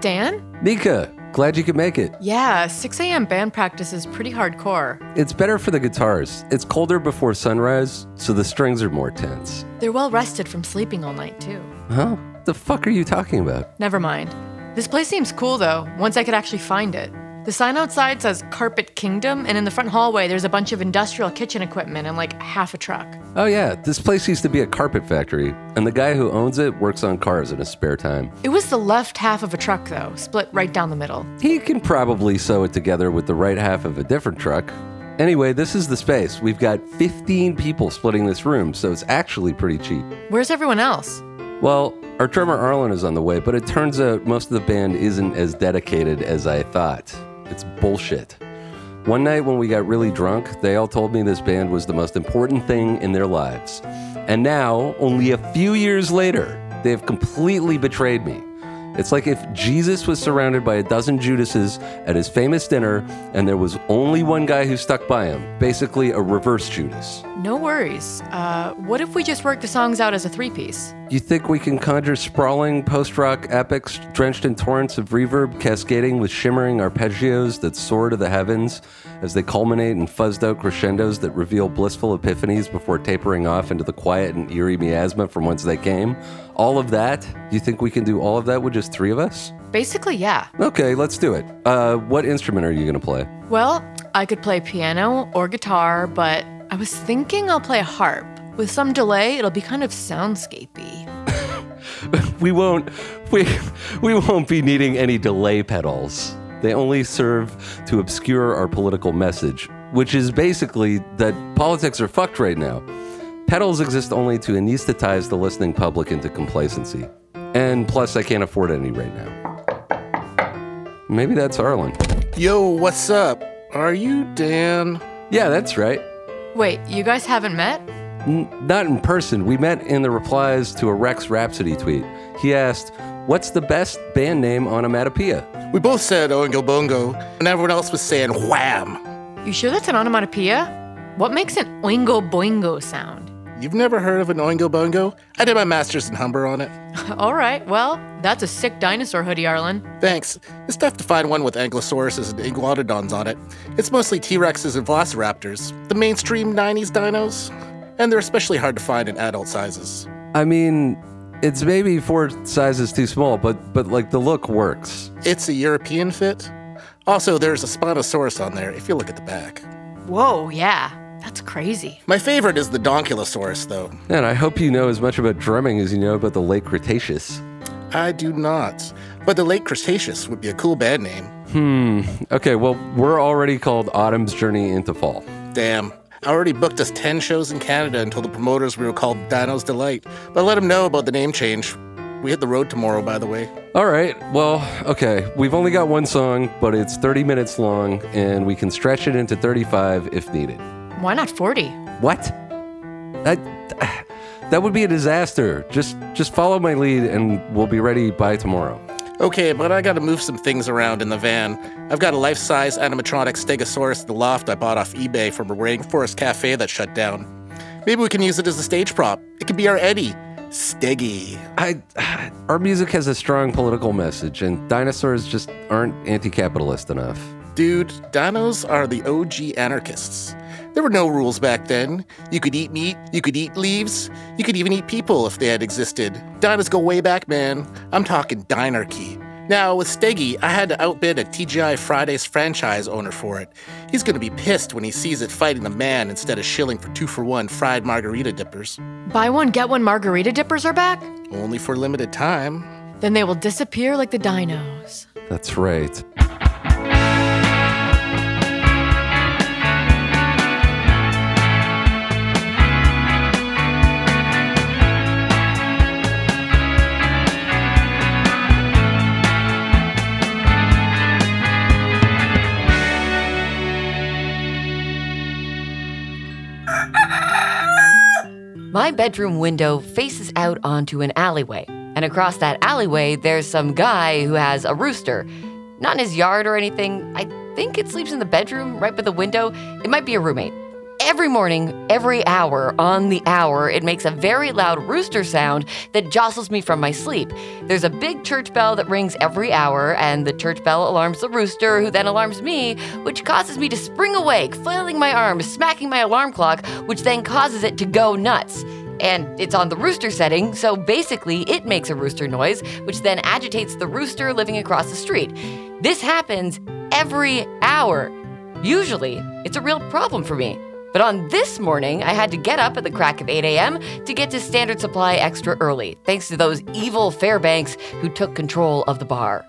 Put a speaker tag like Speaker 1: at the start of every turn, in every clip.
Speaker 1: Dan?
Speaker 2: Nika, glad you could make it.
Speaker 1: Yeah, 6 a.m. band practice is pretty hardcore.
Speaker 2: It's better for the guitars. It's colder before sunrise, so the strings are more tense.
Speaker 1: They're well rested from sleeping all night, too.
Speaker 2: Huh? The fuck are you talking about?
Speaker 1: Never mind. This place seems cool, though, once I could actually find it. The sign outside says Carpet Kingdom, and in the front hallway, there's a bunch of industrial kitchen equipment and like half a truck.
Speaker 2: Oh, yeah, this place used to be a carpet factory, and the guy who owns it works on cars in his spare time.
Speaker 1: It was the left half of a truck, though, split right down the middle.
Speaker 2: He can probably sew it together with the right half of a different truck. Anyway, this is the space. We've got 15 people splitting this room, so it's actually pretty cheap.
Speaker 1: Where's everyone else?
Speaker 2: Well, our drummer Arlen is on the way, but it turns out most of the band isn't as dedicated as I thought. It's bullshit. One night when we got really drunk, they all told me this band was the most important thing in their lives. And now, only a few years later, they have completely betrayed me. It's like if Jesus was surrounded by a dozen Judases at his famous dinner and there was only one guy who stuck by him, basically a reverse Judas.
Speaker 1: No worries. Uh, what if we just work the songs out as a three piece?
Speaker 2: You think we can conjure sprawling post rock epics drenched in torrents of reverb, cascading with shimmering arpeggios that soar to the heavens as they culminate in fuzzed out crescendos that reveal blissful epiphanies before tapering off into the quiet and eerie miasma from whence they came? All of that? You think we can do all of that with just three of us?
Speaker 1: Basically, yeah.
Speaker 2: Okay, let's do it. Uh, what instrument are you going to play?
Speaker 1: Well, I could play piano or guitar, but I was thinking I'll play a harp. With some delay, it'll be kind of soundscapey.
Speaker 2: we won't we we won't be needing any delay pedals. They only serve to obscure our political message, which is basically that politics are fucked right now. Pedals exist only to anesthetize the listening public into complacency. And plus, I can't afford any right now. Maybe that's Arlen.
Speaker 3: Yo, what's up? Are you Dan?
Speaker 2: Yeah, that's right.
Speaker 1: Wait, you guys haven't met?
Speaker 2: N- not in person. We met in the replies to a Rex Rhapsody tweet. He asked, What's the best band name on Onomatopoeia?
Speaker 3: We both said oh, Oingo Boingo, and everyone else was saying Wham.
Speaker 1: You sure that's an onomatopoeia? What makes an oingo boingo sound?
Speaker 3: You've never heard of an Oingo Boingo? I did my master's in Humber on it.
Speaker 1: All right, well, that's a sick dinosaur hoodie, Arlen.
Speaker 3: Thanks. It's tough to find one with Ankylosauruses and Iguanodons on it. It's mostly T Rexes and Velociraptors, the mainstream 90s dinos. And they're especially hard to find in adult sizes.
Speaker 2: I mean, it's maybe four sizes too small, but but like the look works.
Speaker 3: It's a European fit. Also, there's a Spinosaurus on there if you look at the back.
Speaker 1: Whoa, yeah, that's crazy.
Speaker 3: My favorite is the Donkulosaurus, though.
Speaker 2: And I hope you know as much about drumming as you know about the late Cretaceous.
Speaker 3: I do not. But the late Cretaceous would be a cool band name.
Speaker 2: Hmm. Okay, well, we're already called Autumn's Journey into Fall.
Speaker 3: Damn. I already booked us 10 shows in Canada and told the promoters we were called Dino's Delight. But let them know about the name change. We hit the road tomorrow, by the way.
Speaker 2: All right. Well, okay. We've only got one song, but it's 30 minutes long, and we can stretch it into 35 if needed.
Speaker 1: Why not 40?
Speaker 2: What? That that would be a disaster. Just just follow my lead, and we'll be ready by tomorrow.
Speaker 3: Okay, but I gotta move some things around in the van. I've got a life size animatronic Stegosaurus in the loft I bought off eBay from a rainforest cafe that shut down. Maybe we can use it as a stage prop. It could be our Eddie. Steggy.
Speaker 2: I, our music has a strong political message, and dinosaurs just aren't anti-capitalist enough.
Speaker 3: Dude, dinos are the OG anarchists. There were no rules back then. You could eat meat, you could eat leaves, you could even eat people if they had existed. Dinos go way back, man. I'm talking dinarchy. Now, with Steggy, I had to outbid a TGI Fridays franchise owner for it. He's gonna be pissed when he sees it fighting the man instead of shilling for two for one fried margarita dippers.
Speaker 1: Buy one, get one margarita dippers are back?
Speaker 3: Only for limited time.
Speaker 1: Then they will disappear like the dinos.
Speaker 2: That's right.
Speaker 4: My bedroom window faces out onto an alleyway, and across that alleyway, there's some guy who has a rooster. Not in his yard or anything. I think it sleeps in the bedroom right by the window. It might be a roommate. every morning, every hour, on the hour, it makes a very loud rooster sound that jostles me from my sleep. There's a big church bell that rings every hour, and the church bell alarms the rooster, who then alarms me, which causes me to spring awake, flailing my arms, smacking my alarm clock, which then causes it to go nuts. And it's on the rooster setting, so basically it makes a rooster noise, which then agitates the rooster living across the street. This happens every hour. Usually, it's a real problem for me. But on this morning, I had to get up at the crack of 8 a.m. to get to Standard Supply extra early, thanks to those evil Fairbanks who took control of the bar.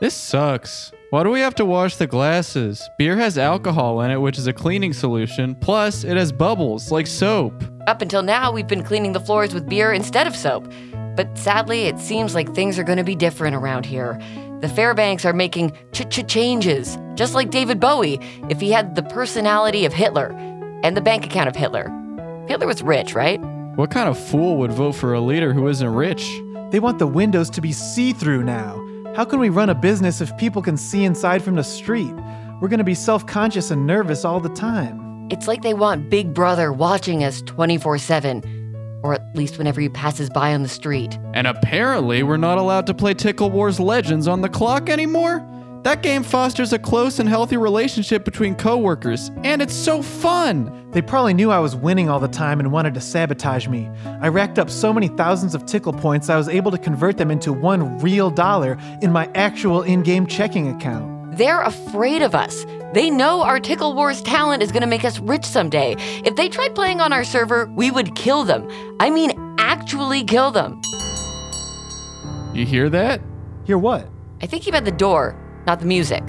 Speaker 5: This sucks. Why do we have to wash the glasses? Beer has alcohol in it, which is a cleaning solution. Plus, it has bubbles, like soap.
Speaker 4: Up until now, we've been cleaning the floors with beer instead of soap. But sadly, it seems like things are going to be different around here. The Fairbanks are making ch-ch changes, just like David Bowie if he had the personality of Hitler and the bank account of Hitler. Hitler was rich, right?
Speaker 5: What kind of fool would vote for a leader who isn't rich?
Speaker 6: They want the windows to be see through now. How can we run a business if people can see inside from the street? We're going to be self conscious and nervous all the time.
Speaker 4: It's like they want Big Brother watching us 24 7, or at least whenever he passes by on the street.
Speaker 5: And apparently, we're not allowed to play Tickle Wars Legends on the clock anymore? That game fosters a close and healthy relationship between coworkers, and it's so fun!
Speaker 6: They probably knew I was winning all the time and wanted to sabotage me. I racked up so many thousands of tickle points I was able to convert them into one real dollar in my actual in game checking account.
Speaker 4: They're afraid of us. They know our Tickle Wars talent is going to make us rich someday. If they tried playing on our server, we would kill them. I mean, actually kill them.
Speaker 5: You hear that?
Speaker 6: Hear what?
Speaker 4: I think you meant the door, not the music.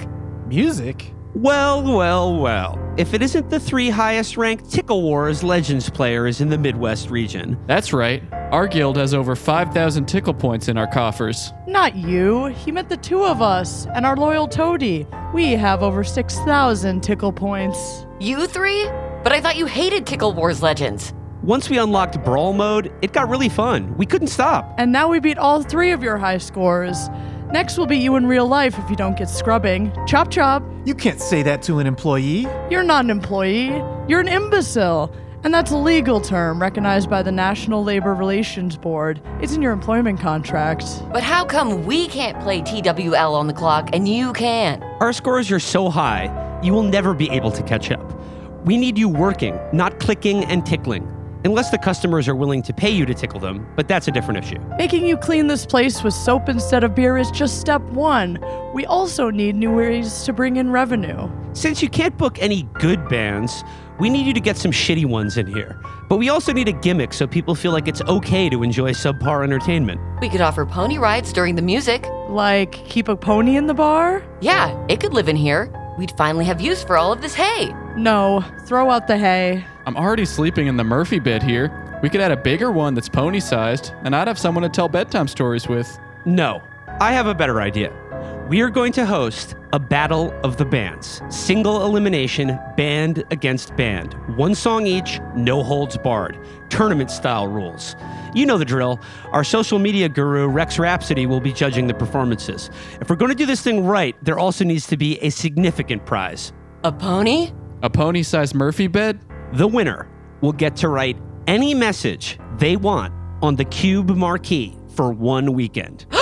Speaker 6: Music?
Speaker 7: Well, well, well. If it isn't the three highest ranked Tickle Wars Legends players in the Midwest region.
Speaker 5: That's right. Our guild has over 5,000 tickle points in our coffers.
Speaker 8: Not you. He meant the two of us and our loyal Toady. We have over 6,000 tickle points.
Speaker 4: You three? But I thought you hated Tickle Wars Legends.
Speaker 7: Once we unlocked Brawl mode, it got really fun. We couldn't stop.
Speaker 8: And now we beat all three of your high scores. Next will be you in real life if you don't get scrubbing. Chop chop.
Speaker 6: You can't say that to an employee.
Speaker 8: You're not an employee. You're an imbecile. And that's a legal term recognized by the National Labor Relations Board. It's in your employment contract.
Speaker 4: But how come we can't play TWL on the clock and you can?
Speaker 7: Our scores are so high, you will never be able to catch up. We need you working, not clicking and tickling. Unless the customers are willing to pay you to tickle them, but that's a different issue.
Speaker 8: Making you clean this place with soap instead of beer is just step one. We also need new ways to bring in revenue.
Speaker 7: Since you can't book any good bands, we need you to get some shitty ones in here. But we also need a gimmick so people feel like it's okay to enjoy subpar entertainment.
Speaker 4: We could offer pony rides during the music.
Speaker 8: Like, keep a pony in the bar?
Speaker 4: Yeah, it could live in here. We'd finally have use for all of this hay.
Speaker 8: No, throw out the hay.
Speaker 5: I'm already sleeping in the Murphy bed here. We could add a bigger one that's pony sized, and I'd have someone to tell bedtime stories with.
Speaker 7: No, I have a better idea. We are going to host a battle of the bands. Single elimination, band against band. One song each, no holds barred. Tournament style rules. You know the drill. Our social media guru, Rex Rhapsody, will be judging the performances. If we're going to do this thing right, there also needs to be a significant prize.
Speaker 4: A pony?
Speaker 5: A pony sized Murphy bed?
Speaker 7: The winner will get to write any message they want on the Cube marquee for one weekend.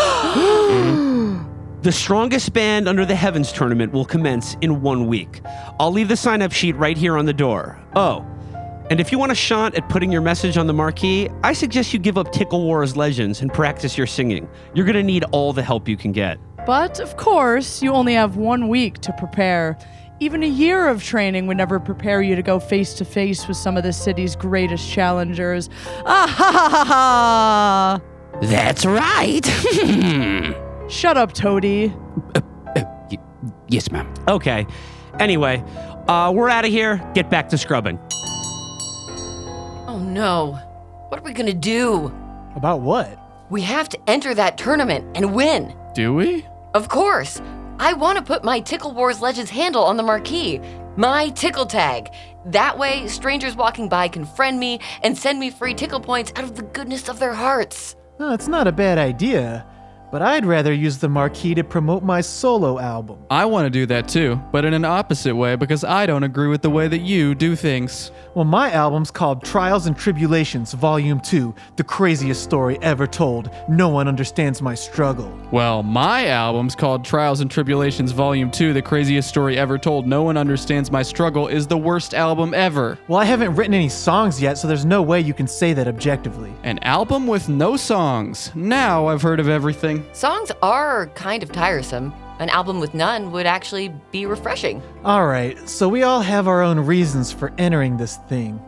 Speaker 7: The strongest band under the Heavens tournament will commence in one week. I'll leave the sign up sheet right here on the door. Oh, and if you want a shot at putting your message on the marquee, I suggest you give up Tickle Wars Legends and practice your singing. You're going to need all the help you can get.
Speaker 8: But of course, you only have one week to prepare. Even a year of training would never prepare you to go face to face with some of the city's greatest challengers. Ah ha ha ha ha!
Speaker 9: That's right.
Speaker 8: Shut up, Toady.
Speaker 9: yes, ma'am.
Speaker 7: Okay. Anyway, uh, we're out of here. Get back to scrubbing.
Speaker 4: Oh no. What are we gonna do?
Speaker 6: About what?
Speaker 4: We have to enter that tournament and win.
Speaker 5: Do we?
Speaker 4: Of course. I want to put my Tickle Wars Legends handle on the marquee. My tickle tag. That way, strangers walking by can friend me and send me free tickle points out of the goodness of their hearts.
Speaker 6: It's not a bad idea. But I'd rather use the marquee to promote my solo album.
Speaker 5: I want to do that too, but in an opposite way because I don't agree with the way that you do things.
Speaker 6: Well, my album's called Trials and Tribulations, Volume 2 The Craziest Story Ever Told. No one understands my struggle.
Speaker 5: Well, my album's called Trials and Tribulations Volume 2 The Craziest Story Ever Told. No One Understands My Struggle is the worst album ever.
Speaker 6: Well, I haven't written any songs yet, so there's no way you can say that objectively.
Speaker 5: An album with no songs. Now I've heard of everything.
Speaker 4: Songs are kind of tiresome. An album with none would actually be refreshing.
Speaker 6: Alright, so we all have our own reasons for entering this thing.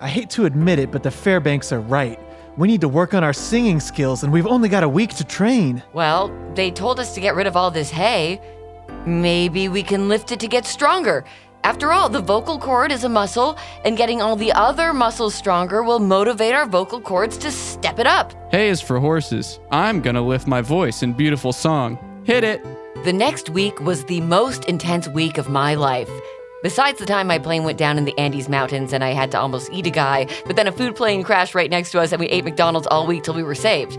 Speaker 6: I hate to admit it, but the Fairbanks are right. We need to work on our singing skills, and we've only got a week to train.
Speaker 4: Well, they told us to get rid of all this hay. Maybe we can lift it to get stronger. After all, the vocal cord is a muscle, and getting all the other muscles stronger will motivate our vocal cords to step it up.
Speaker 5: Hay is for horses. I'm gonna lift my voice in beautiful song. Hit it.
Speaker 4: The next week was the most intense week of my life. Besides the time my plane went down in the Andes Mountains and I had to almost eat a guy, but then a food plane crashed right next to us and we ate McDonald's all week till we were saved.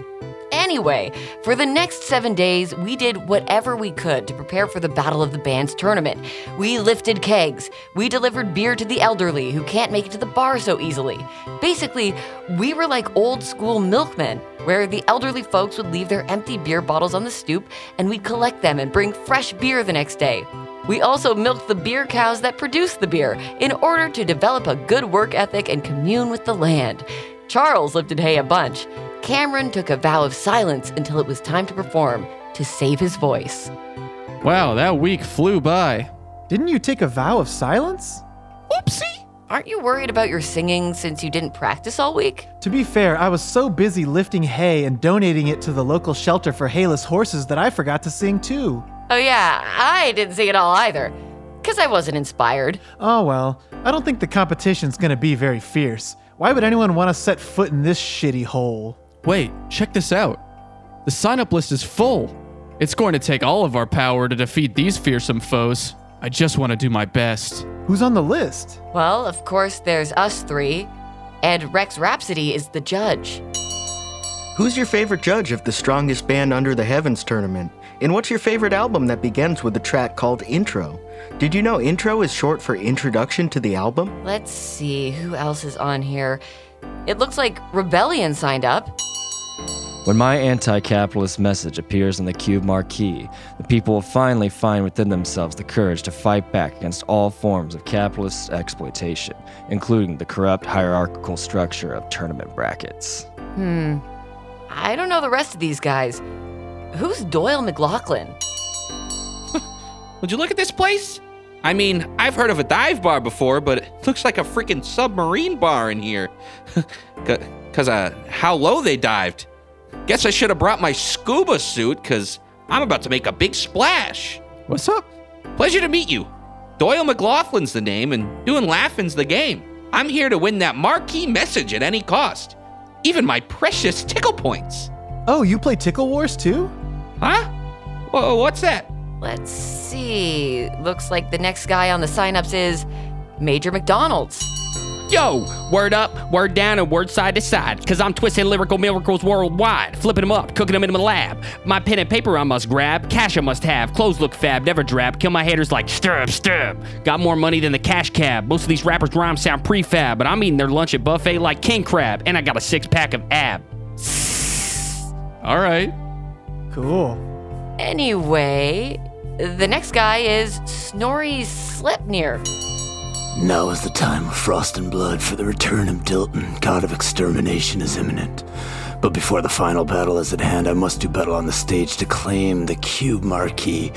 Speaker 4: Anyway, for the next seven days, we did whatever we could to prepare for the Battle of the Bands tournament. We lifted kegs. We delivered beer to the elderly who can't make it to the bar so easily. Basically, we were like old school milkmen, where the elderly folks would leave their empty beer bottles on the stoop and we'd collect them and bring fresh beer the next day. We also milked the beer cows that produced the beer in order to develop a good work ethic and commune with the land. Charles lifted hay a bunch. Cameron took a vow of silence until it was time to perform to save his voice.
Speaker 5: Wow, that week flew by.
Speaker 6: Didn't you take a vow of silence?
Speaker 5: Oopsie.
Speaker 4: Aren't you worried about your singing since you didn't practice all week?
Speaker 6: To be fair, I was so busy lifting hay and donating it to the local shelter for hayless horses that I forgot to sing too.
Speaker 4: Oh, yeah, I didn't sing at all either. Because I wasn't inspired.
Speaker 6: Oh well, I don't think the competition's gonna be very fierce. Why would anyone want to set foot in this shitty hole?
Speaker 5: Wait, check this out. The sign up list is full. It's going to take all of our power to defeat these fearsome foes. I just want to do my best.
Speaker 6: Who's on the list?
Speaker 4: Well, of course, there's us three, and Rex Rhapsody is the judge.
Speaker 10: Who's your favorite judge of the Strongest Band Under the Heavens tournament? And what's your favorite album that begins with a track called Intro? Did you know intro is short for introduction to the album?
Speaker 4: Let's see, who else is on here? It looks like Rebellion signed up.
Speaker 11: When my anti capitalist message appears on the Cube marquee, the people will finally find within themselves the courage to fight back against all forms of capitalist exploitation, including the corrupt hierarchical structure of tournament brackets.
Speaker 4: Hmm. I don't know the rest of these guys. Who's Doyle McLaughlin?
Speaker 12: Would you look at this place? I mean, I've heard of a dive bar before, but it looks like a freaking submarine bar in here. Because uh, how low they dived. Guess I should have brought my scuba suit, because I'm about to make a big splash.
Speaker 6: What's up?
Speaker 12: Pleasure to meet you. Doyle McLaughlin's the name, and doing laughing's the game. I'm here to win that marquee message at any cost. Even my precious tickle points.
Speaker 6: Oh, you play Tickle Wars too?
Speaker 12: Huh? Whoa, what's that?
Speaker 4: Let's see. Looks like the next guy on the signups is Major McDonald's.
Speaker 7: Yo, word up, word down, and word side to side. Cause I'm twisting lyrical miracles worldwide, flipping them up, cooking them in my lab. My pen and paper I must grab, cash I must have, clothes look fab, never drab. Kill my haters like stirb, stirb. Got more money than the cash cab. Most of these rappers' rhymes sound prefab, but I'm eating their lunch at buffet like king crab, and I got a six pack of ab.
Speaker 5: All right.
Speaker 6: Cool.
Speaker 4: Anyway, the next guy is Snorri Sleipnir.
Speaker 13: Now is the time of frost and blood, for the return of Dilton, god of extermination, is imminent. But before the final battle is at hand, I must do battle on the stage to claim the cube marquee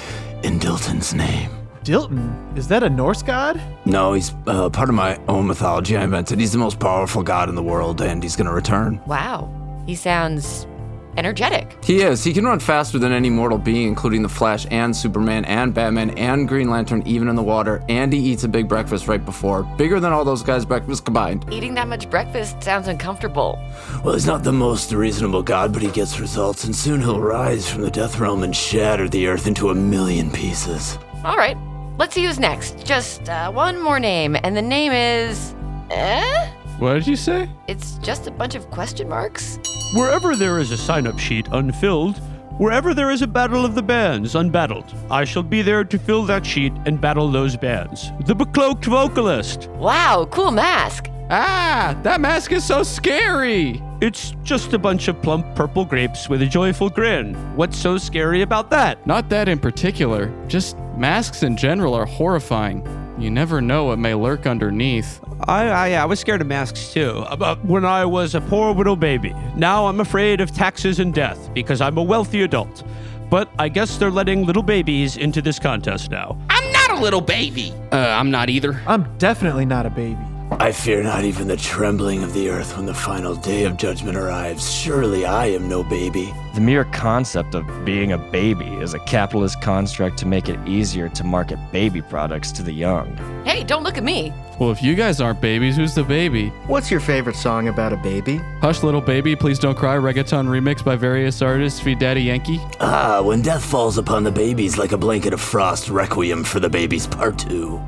Speaker 13: in Dilton's name.
Speaker 6: Dilton? Is that a Norse god?
Speaker 13: No, he's uh, part of my own mythology I invented. He's the most powerful god in the world, and he's gonna return.
Speaker 4: Wow, he sounds energetic.
Speaker 14: He is. He can run faster than any mortal being, including the Flash and Superman and Batman and Green Lantern, even in the water. And he eats a big breakfast right before. Bigger than all those guys' breakfasts combined.
Speaker 4: Eating that much breakfast sounds uncomfortable.
Speaker 13: Well, he's not the most reasonable god, but he gets results, and soon he'll rise from the death realm and shatter the earth into a million pieces.
Speaker 4: All right, let's see who's next. Just uh, one more name, and the name is. Eh?
Speaker 5: What did you say?
Speaker 4: It's just a bunch of question marks.
Speaker 15: Wherever there is a sign up sheet unfilled,
Speaker 7: Wherever there is a battle of the bands unbattled, I shall be there to fill that sheet and battle those bands. The becloaked vocalist.
Speaker 4: Wow, cool mask.
Speaker 5: Ah, that mask is so scary.
Speaker 7: It's just a bunch of plump purple grapes with a joyful grin. What's so scary about that?
Speaker 5: Not that in particular, just masks in general are horrifying. You never know what may lurk underneath.
Speaker 7: I, I, I was scared of masks too, about when I was a poor little baby. Now I'm afraid of taxes and death because I'm a wealthy adult. But I guess they're letting little babies into this contest now.
Speaker 12: I'm not a little baby.
Speaker 7: Uh, I'm not either.
Speaker 6: I'm definitely not a baby.
Speaker 13: I fear not even the trembling of the earth when the final day of judgment arrives. Surely I am no baby.
Speaker 11: The mere concept of being a baby is a capitalist construct to make it easier to market baby products to the young.
Speaker 4: Hey, don't look at me.
Speaker 5: Well, if you guys aren't babies, who's the baby?
Speaker 10: What's your favorite song about a baby?
Speaker 5: Hush Little Baby, Please Don't Cry reggaeton remix by various artists, Feed Daddy Yankee.
Speaker 13: Ah, when death falls upon the babies like a blanket of frost, Requiem for the Babies Part 2.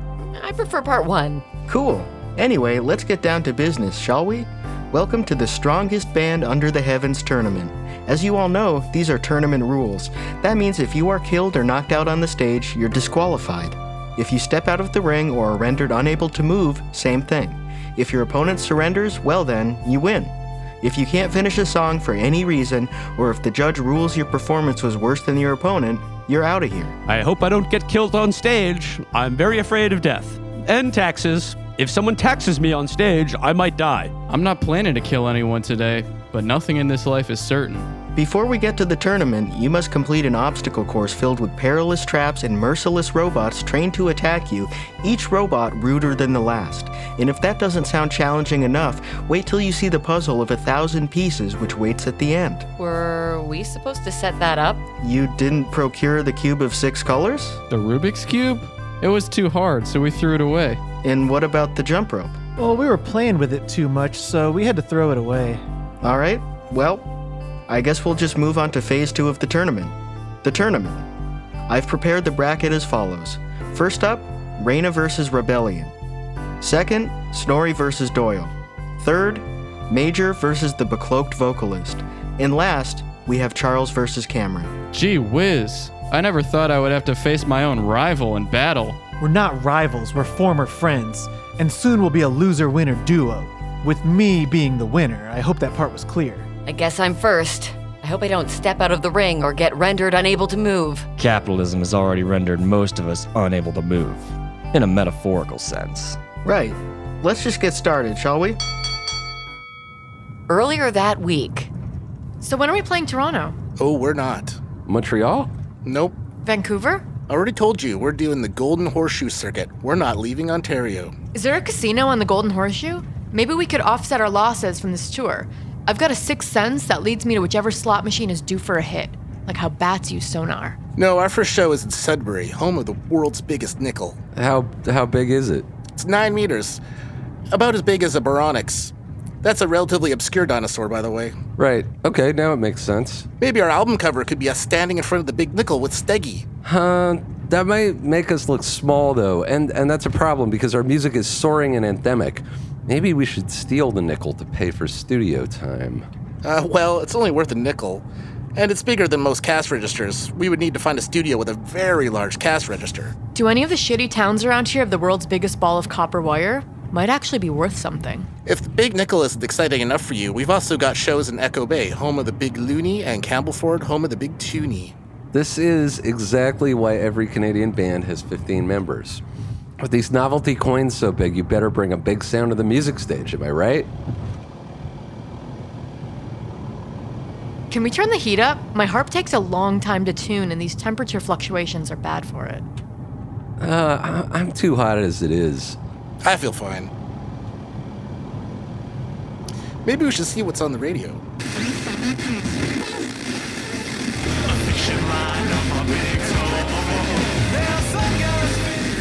Speaker 4: I prefer part one.
Speaker 10: Cool. Anyway, let's get down to business, shall we? Welcome to the strongest band under the heavens tournament. As you all know, these are tournament rules. That means if you are killed or knocked out on the stage, you're disqualified. If you step out of the ring or are rendered unable to move, same thing. If your opponent surrenders, well then, you win. If you can't finish a song for any reason, or if the judge rules your performance was worse than your opponent, you're out of here.
Speaker 7: I hope I don't get killed on stage. I'm very afraid of death. And taxes. If someone taxes me on stage, I might die.
Speaker 5: I'm not planning to kill anyone today, but nothing in this life is certain.
Speaker 10: Before we get to the tournament, you must complete an obstacle course filled with perilous traps and merciless robots trained to attack you, each robot ruder than the last. And if that doesn't sound challenging enough, wait till you see the puzzle of a thousand pieces which waits at the end.
Speaker 4: Were we supposed to set that up?
Speaker 10: You didn't procure the cube of six colors?
Speaker 5: The Rubik's Cube? It was too hard, so we threw it away.
Speaker 10: And what about the jump rope?
Speaker 6: Well, we were playing with it too much, so we had to throw it away.
Speaker 10: All right, well, I guess we'll just move on to phase two of the tournament. The tournament. I've prepared the bracket as follows. First up, Raina versus Rebellion. Second, Snorri versus Doyle. Third, Major versus the Becloaked Vocalist. And last, we have Charles versus Cameron.
Speaker 5: Gee whiz. I never thought I would have to face my own rival in battle.
Speaker 6: We're not rivals, we're former friends, and soon we'll be a loser winner duo. With me being the winner, I hope that part was clear.
Speaker 4: I guess I'm first. I hope I don't step out of the ring or get rendered unable to move.
Speaker 11: Capitalism has already rendered most of us unable to move, in a metaphorical sense.
Speaker 10: Right. Let's just get started, shall we?
Speaker 4: Earlier that week,
Speaker 1: So when are we playing Toronto?
Speaker 3: Oh, we're not.
Speaker 2: Montreal?
Speaker 3: Nope.
Speaker 1: Vancouver?
Speaker 3: I already told you, we're doing the Golden Horseshoe Circuit. We're not leaving Ontario.
Speaker 1: Is there a casino on the Golden Horseshoe? Maybe we could offset our losses from this tour. I've got a sixth sense that leads me to whichever slot machine is due for a hit, like how bats use sonar.
Speaker 3: No, our first show is in Sudbury, home of the world's biggest nickel.
Speaker 2: How how big is it?
Speaker 3: It's nine meters. About as big as a Baryonyx. That's a relatively obscure dinosaur, by the way.
Speaker 2: Right. Okay, now it makes sense.
Speaker 3: Maybe our album cover could be us standing in front of the big nickel with Steggy.
Speaker 2: Huh, that might make us look small though, and and that's a problem because our music is soaring and anthemic. Maybe we should steal the nickel to pay for studio time.
Speaker 3: Uh, well, it's only worth a nickel. And it's bigger than most cash registers. We would need to find a studio with a very large cash register.
Speaker 1: Do any of the shitty towns around here have the world's biggest ball of copper wire? Might actually be worth something.
Speaker 3: If the Big Nickel isn't exciting enough for you, we've also got shows in Echo Bay, home of the Big Loonie, and Campbellford, home of the Big Toonie.
Speaker 2: This is exactly why every Canadian band has 15 members. With these novelty coins so big, you better bring a big sound to the music stage, am I right?
Speaker 1: Can we turn the heat up? My harp takes a long time to tune, and these temperature fluctuations are bad for it.
Speaker 2: Uh, I- I'm too hot as it is.
Speaker 3: I feel fine. Maybe we should see what's on the radio.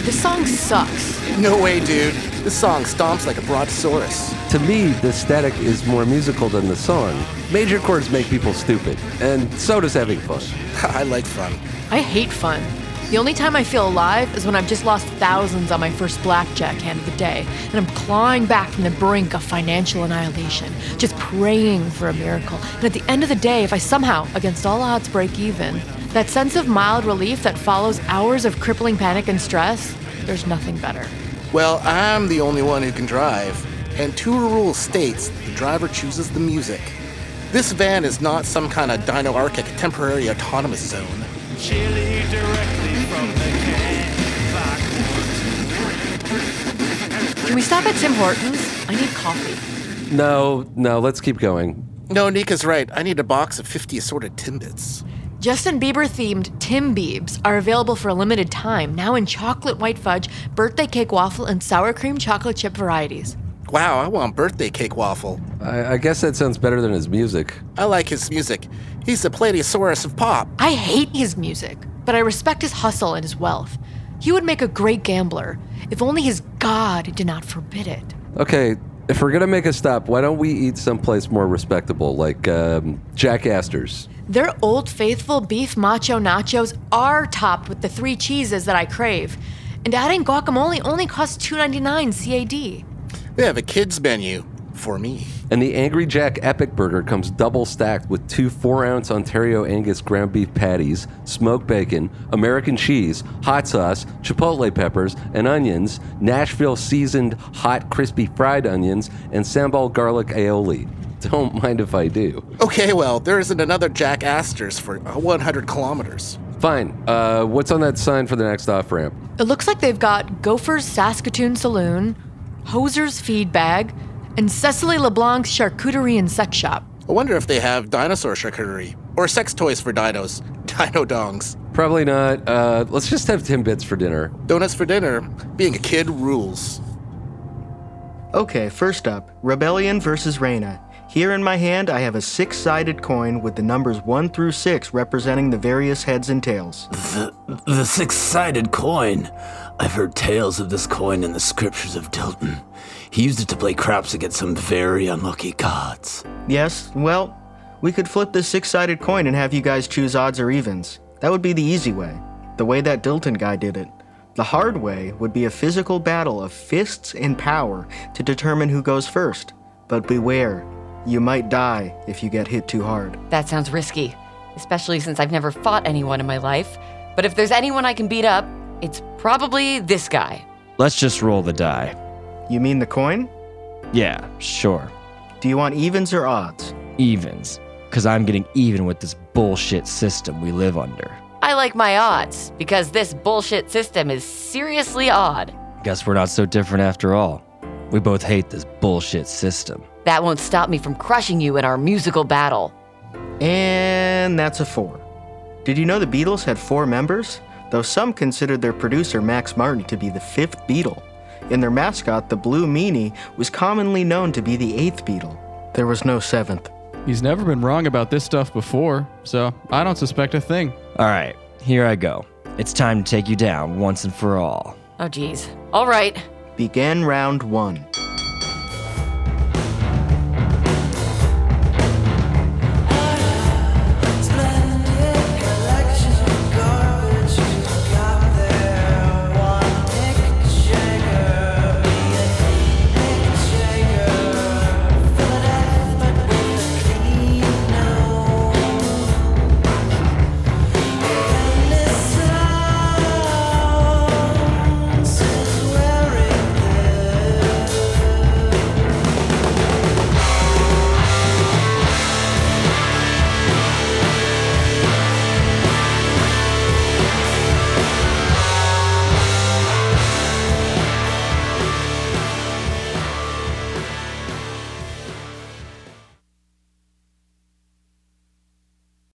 Speaker 1: This song sucks.
Speaker 3: No way, dude. This song stomps like a brontosaurus.
Speaker 2: To me, the static is more musical than the song. Major chords make people stupid, and so does having fun.
Speaker 3: I like fun.
Speaker 1: I hate fun. The only time I feel alive is when I've just lost thousands on my first blackjack hand of the day, and I'm clawing back from the brink of financial annihilation, just praying for a miracle. And at the end of the day, if I somehow, against all odds, break even, that sense of mild relief that follows hours of crippling panic and stress, there's nothing better.
Speaker 3: Well, I'm the only one who can drive, and Tour Rule states the driver chooses the music. This van is not some kind of Dino Arctic temporary autonomous zone.
Speaker 15: Chili directly
Speaker 1: we stop at Tim Hortons? I need coffee.
Speaker 2: No, no, let's keep going.
Speaker 3: No, Nika's right. I need a box of 50 assorted Timbits.
Speaker 1: Justin Bieber themed Tim Biebs are available for a limited time, now in chocolate white fudge, birthday cake waffle, and sour cream chocolate chip varieties.
Speaker 3: Wow, I want birthday cake waffle.
Speaker 2: I, I guess that sounds better than his music.
Speaker 3: I like his music. He's the Plateosaurus of pop.
Speaker 1: I hate his music, but I respect his hustle and his wealth. He would make a great gambler, if only his God did not forbid it.
Speaker 2: Okay, if we're gonna make a stop, why don't we eat someplace more respectable, like um, Jack Astor's?
Speaker 1: Their old faithful beef macho nachos are topped with the three cheeses that I crave. And adding guacamole only costs $2.99 CAD.
Speaker 3: They have a kids menu for me.
Speaker 2: And the Angry Jack Epic Burger comes double stacked with two four ounce Ontario Angus ground beef patties, smoked bacon, American cheese, hot sauce, chipotle peppers, and onions, Nashville seasoned hot crispy fried onions, and sambal garlic aioli. Don't mind if I do.
Speaker 3: Okay, well, there isn't another Jack Astor's for 100 kilometers.
Speaker 2: Fine. Uh, what's on that sign for the next off ramp?
Speaker 1: It looks like they've got Gopher's Saskatoon Saloon, Hoser's Feed Bag, and Cecily LeBlanc's Charcuterie and Sex Shop.
Speaker 3: I wonder if they have dinosaur charcuterie or sex toys for dinos. Dino dongs.
Speaker 2: Probably not. Uh, let's just have Timbits for dinner.
Speaker 3: Donuts for dinner. Being a kid rules.
Speaker 10: Okay, first up Rebellion versus Raina. Here in my hand, I have a six sided coin with the numbers 1 through 6 representing the various heads and tails.
Speaker 13: The, the six sided coin. I've heard tales of this coin in the scriptures of Dilton. He used it to play craps against some very unlucky gods.
Speaker 10: Yes, well, we could flip this six sided coin and have you guys choose odds or evens. That would be the easy way, the way that Dilton guy did it. The hard way would be a physical battle of fists and power to determine who goes first. But beware, you might die if you get hit too hard.
Speaker 4: That sounds risky, especially since I've never fought anyone in my life. But if there's anyone I can beat up, it's probably this guy.
Speaker 11: Let's just roll the die.
Speaker 10: You mean the coin?
Speaker 11: Yeah, sure.
Speaker 10: Do you want evens or odds?
Speaker 11: Evens. Because I'm getting even with this bullshit system we live under.
Speaker 4: I like my odds because this bullshit system is seriously odd.
Speaker 11: Guess we're not so different after all. We both hate this bullshit system.
Speaker 4: That won't stop me from crushing you in our musical battle.
Speaker 10: And that's a four. Did you know the Beatles had four members? Though some considered their producer Max Martin to be the fifth Beatle. In their mascot, the Blue Meanie was commonly known to be the eighth Beatle. There was no seventh.
Speaker 5: He's never been wrong about this stuff before, so I don't suspect a thing.
Speaker 11: All right, here I go. It's time to take you down once and for all.
Speaker 4: Oh, geez. All right.
Speaker 10: Begin round one.